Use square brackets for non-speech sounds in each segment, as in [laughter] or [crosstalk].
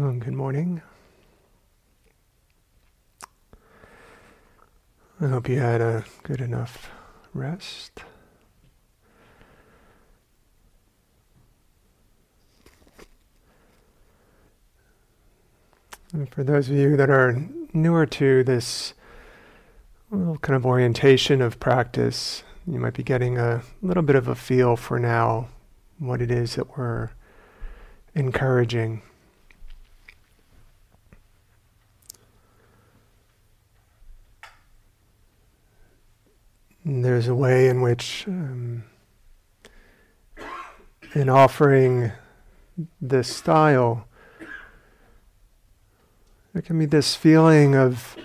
Oh, good morning. I hope you had a good enough rest. And for those of you that are newer to this little kind of orientation of practice, you might be getting a little bit of a feel for now what it is that we're encouraging. There's a way in which, um, in offering this style, there can be this feeling of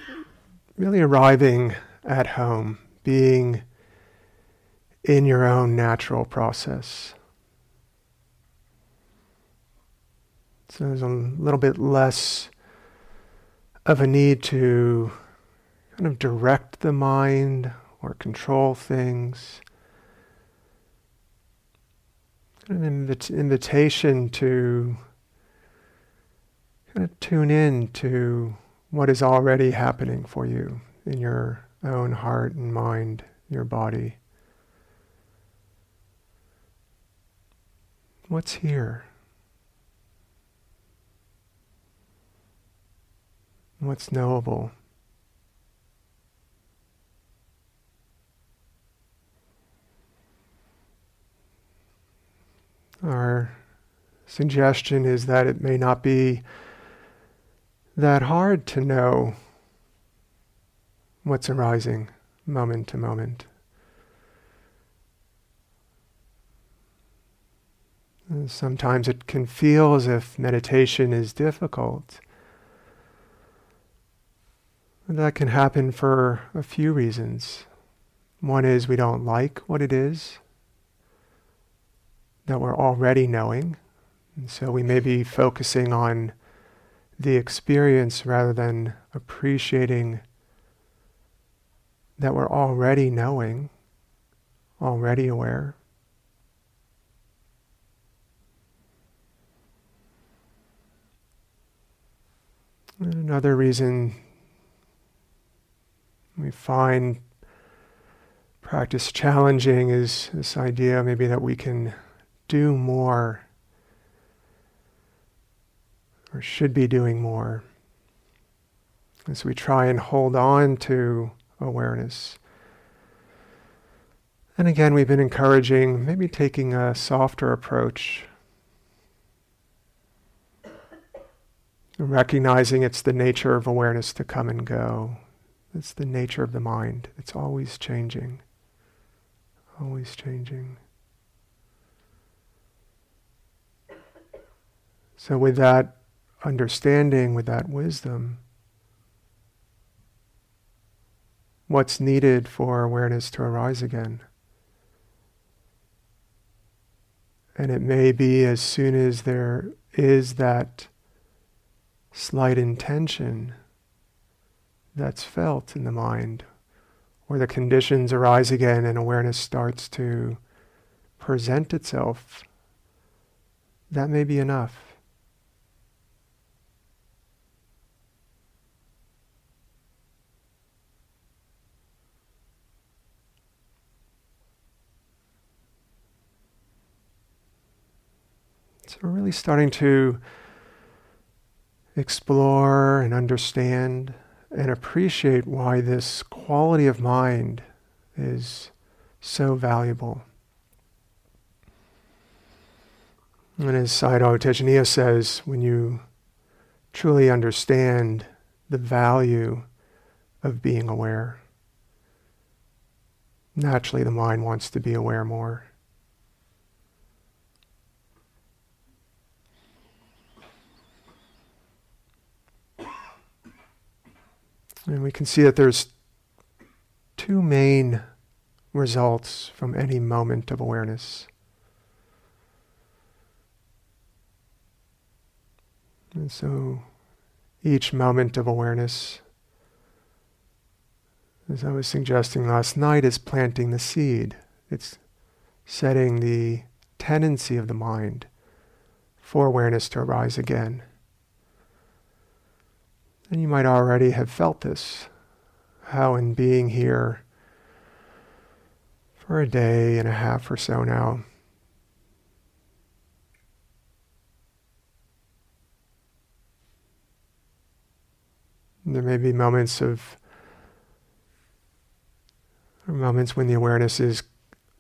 really arriving at home, being in your own natural process. So there's a little bit less of a need to kind of direct the mind or control things. An invit- invitation to kind of tune in to what is already happening for you in your own heart and mind, your body. What's here? What's knowable? Our suggestion is that it may not be that hard to know what's arising moment to moment. Sometimes it can feel as if meditation is difficult. That can happen for a few reasons. One is we don't like what it is that we're already knowing. And so we may be focusing on the experience rather than appreciating that we're already knowing, already aware. And another reason we find practice challenging is this idea maybe that we can do more or should be doing more as we try and hold on to awareness. And again, we've been encouraging maybe taking a softer approach, recognizing it's the nature of awareness to come and go. It's the nature of the mind. It's always changing, always changing. So, with that understanding, with that wisdom, what's needed for awareness to arise again? And it may be as soon as there is that slight intention that's felt in the mind, or the conditions arise again and awareness starts to present itself, that may be enough. So we're really starting to explore and understand and appreciate why this quality of mind is so valuable. And as Sayadaw Tejaniya says, when you truly understand the value of being aware, naturally the mind wants to be aware more. And we can see that there's two main results from any moment of awareness. And so each moment of awareness, as I was suggesting last night, is planting the seed. It's setting the tendency of the mind for awareness to arise again. And you might already have felt this, how in being here for a day and a half or so now, there may be moments of or moments when the awareness is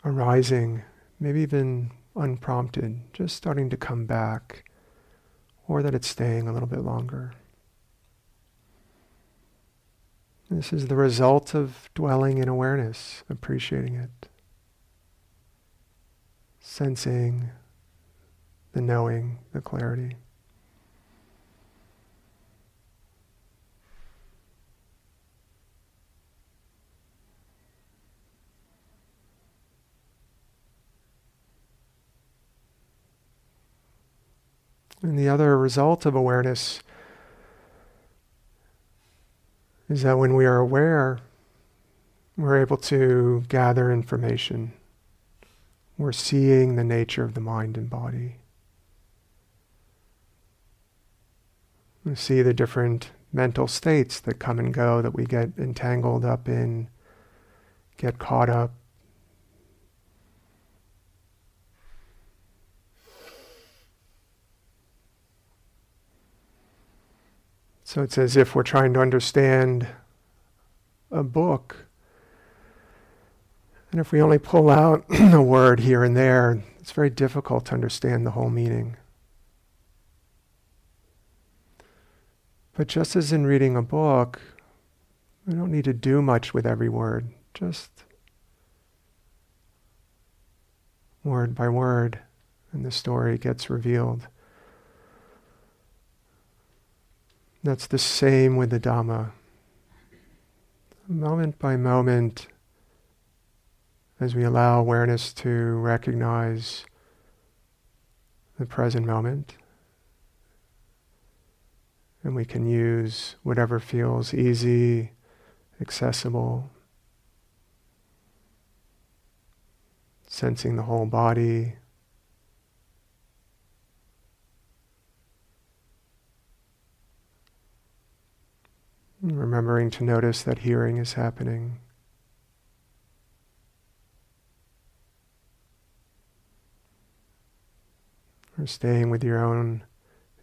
arising, maybe even unprompted, just starting to come back, or that it's staying a little bit longer. This is the result of dwelling in awareness, appreciating it, sensing the knowing, the clarity. And the other result of awareness is that when we are aware, we're able to gather information. We're seeing the nature of the mind and body. We see the different mental states that come and go, that we get entangled up in, get caught up. So it's as if we're trying to understand a book. And if we only pull out [clears throat] a word here and there, it's very difficult to understand the whole meaning. But just as in reading a book, we don't need to do much with every word, just word by word, and the story gets revealed. That's the same with the Dhamma. Moment by moment, as we allow awareness to recognize the present moment, and we can use whatever feels easy, accessible, sensing the whole body, Remembering to notice that hearing is happening. Or staying with your own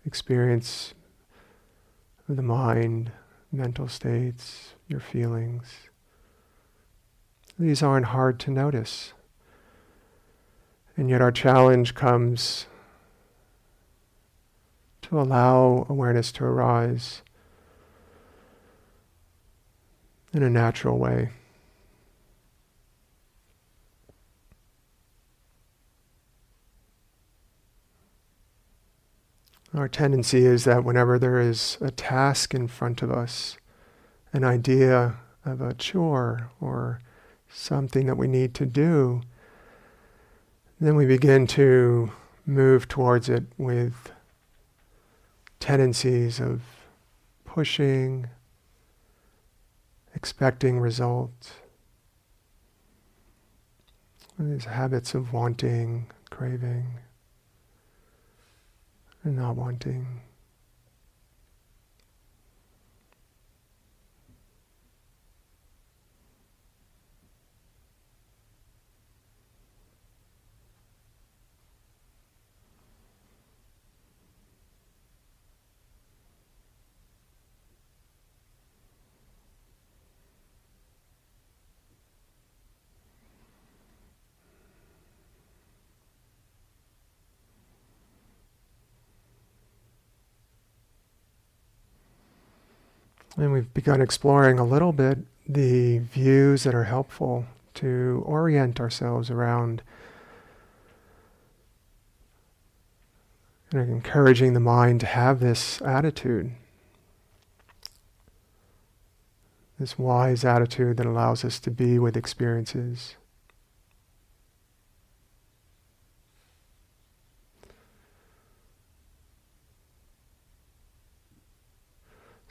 experience of the mind, mental states, your feelings. These aren't hard to notice. And yet our challenge comes to allow awareness to arise in a natural way. Our tendency is that whenever there is a task in front of us, an idea of a chore or something that we need to do, then we begin to move towards it with tendencies of pushing, expecting results. These habits of wanting, craving, and not wanting. And we've begun exploring a little bit the views that are helpful to orient ourselves around and encouraging the mind to have this attitude, this wise attitude that allows us to be with experiences.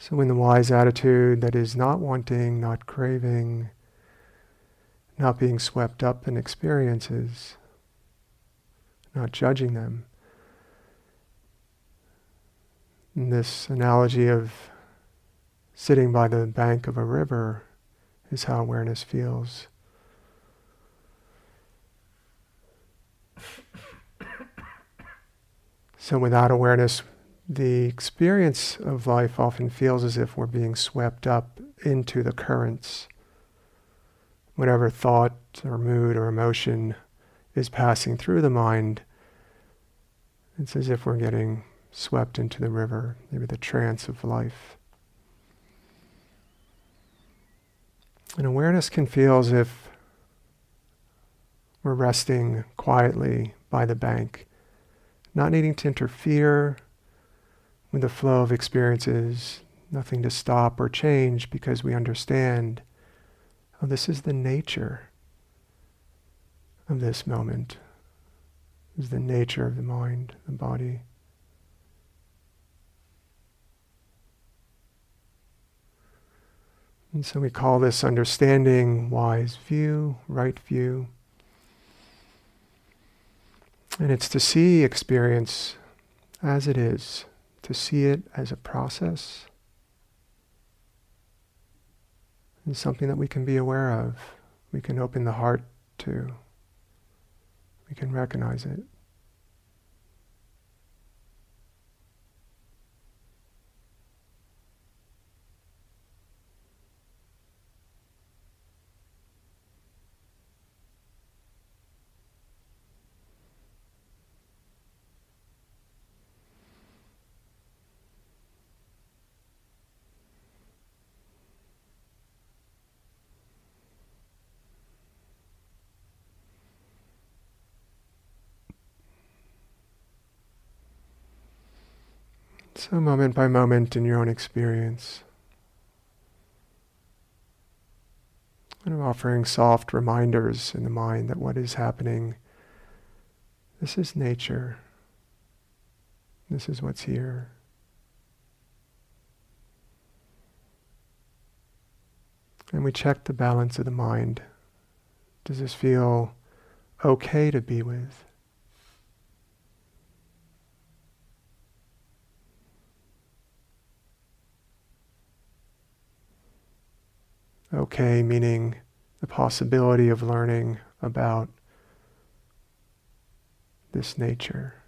So, in the wise attitude that is not wanting, not craving, not being swept up in experiences, not judging them. This analogy of sitting by the bank of a river is how awareness feels. [coughs] So without awareness, the experience of life often feels as if we're being swept up into the currents. Whatever thought or mood or emotion is passing through the mind, it's as if we're getting swept into the river, maybe the trance of life. And awareness can feel as if we're resting quietly by the bank, not needing to interfere with the flow of experiences, nothing to stop or change because we understand, oh, this is the nature of this moment, this is the nature of the mind, the body. And so we call this understanding wise view, right view. And it's to see experience as it is, to see it as a process, and something that we can be aware of, we can open the heart to, we can recognize it. So, moment by moment in your own experience, of offering soft reminders in the mind that what is happening, this is nature, this is what's here. And we check the balance of the mind. Does this feel okay to be with? Okay, meaning the possibility of learning about this nature.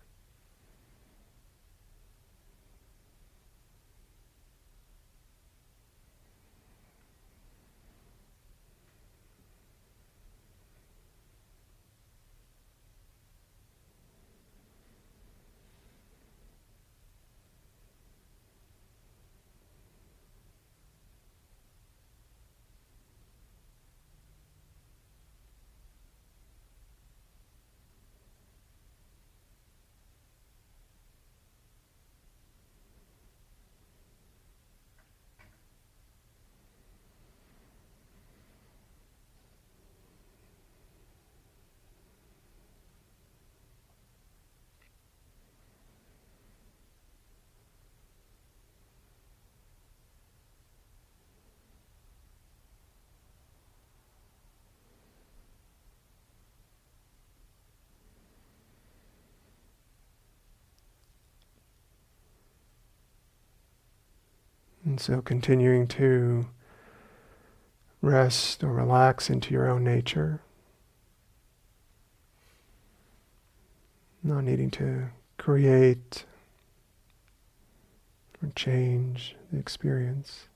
And so continuing to rest or relax into your own nature, not needing to create or change the experience.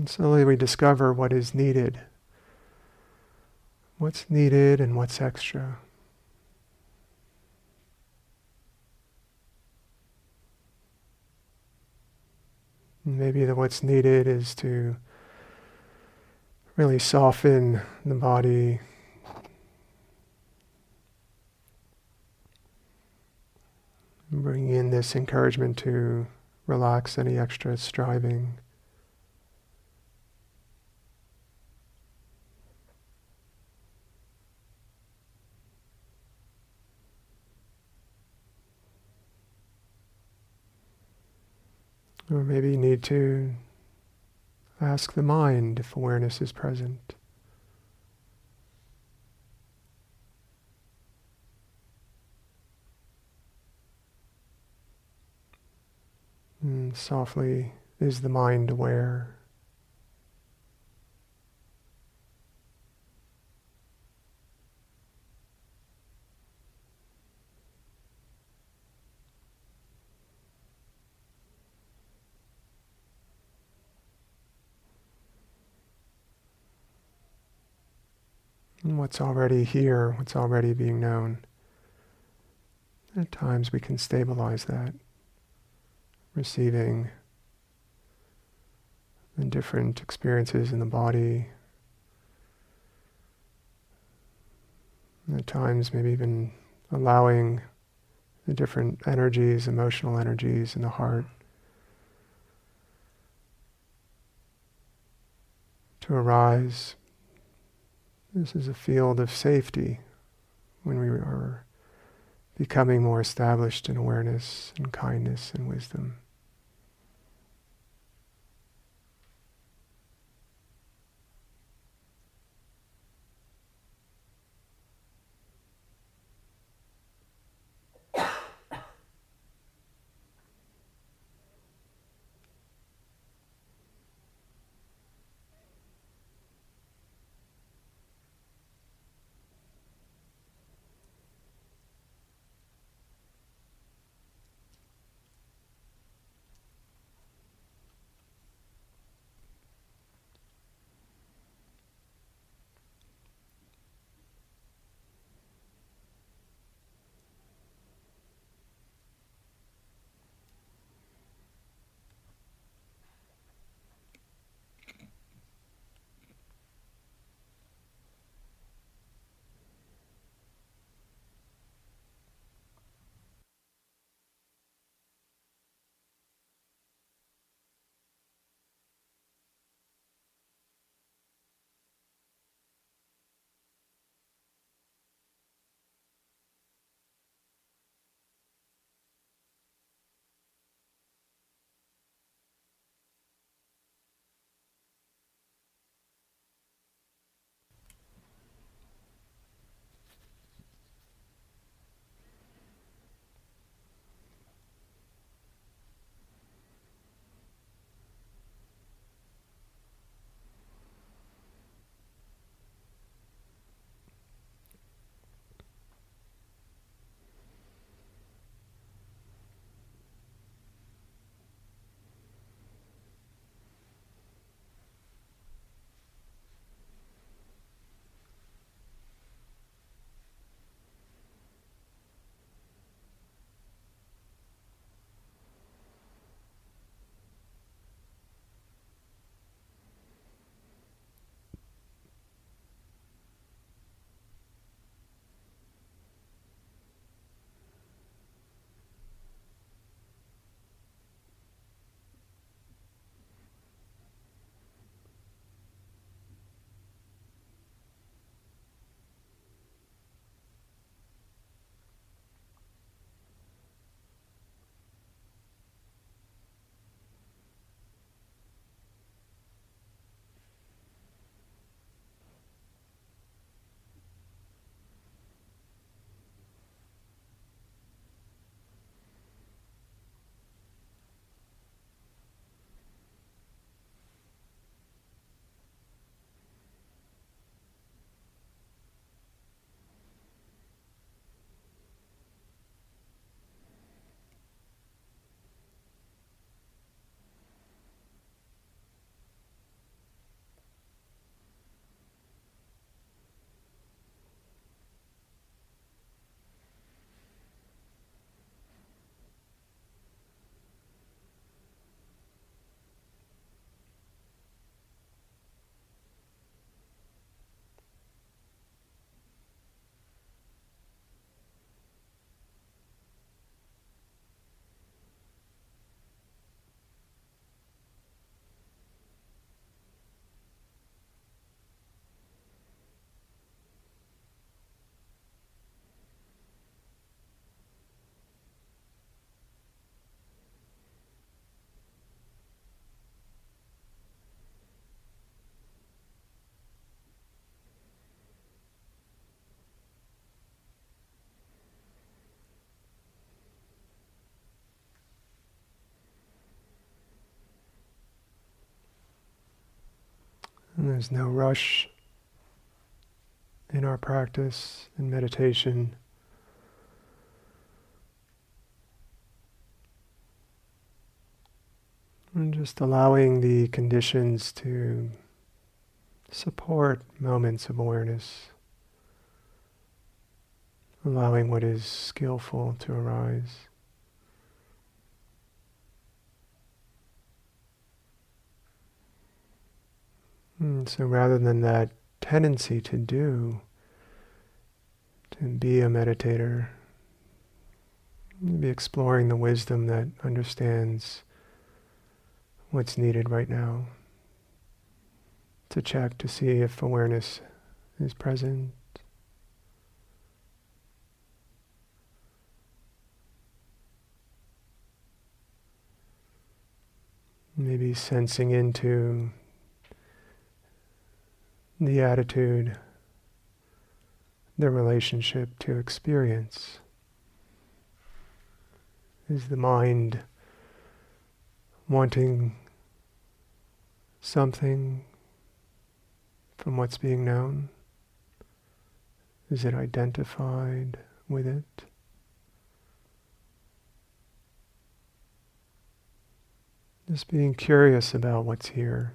And slowly we discover what is needed. What's needed and what's extra. Maybe the what's needed is to really soften the body. Bring in this encouragement to relax any extra striving. Or maybe you need to Ask the mind if awareness is present. And softly, is the mind aware? What's already here, what's already being known. At times we can stabilize that, receiving the different experiences in the body. At times, maybe even allowing the different energies, emotional energies in the heart to arise this is a field of safety when we are becoming more established in awareness and kindness and wisdom. And there's no rush in our practice in meditation. And just allowing the conditions to support moments of awareness, allowing what is skillful to arise. And so rather than that tendency to do, to be a meditator, be exploring the wisdom that understands what's needed right now. To check to see if awareness is present. Maybe sensing into the attitude, the relationship to experience. Is the mind wanting something from what's being known? Is it identified with it? Just being curious about what's here.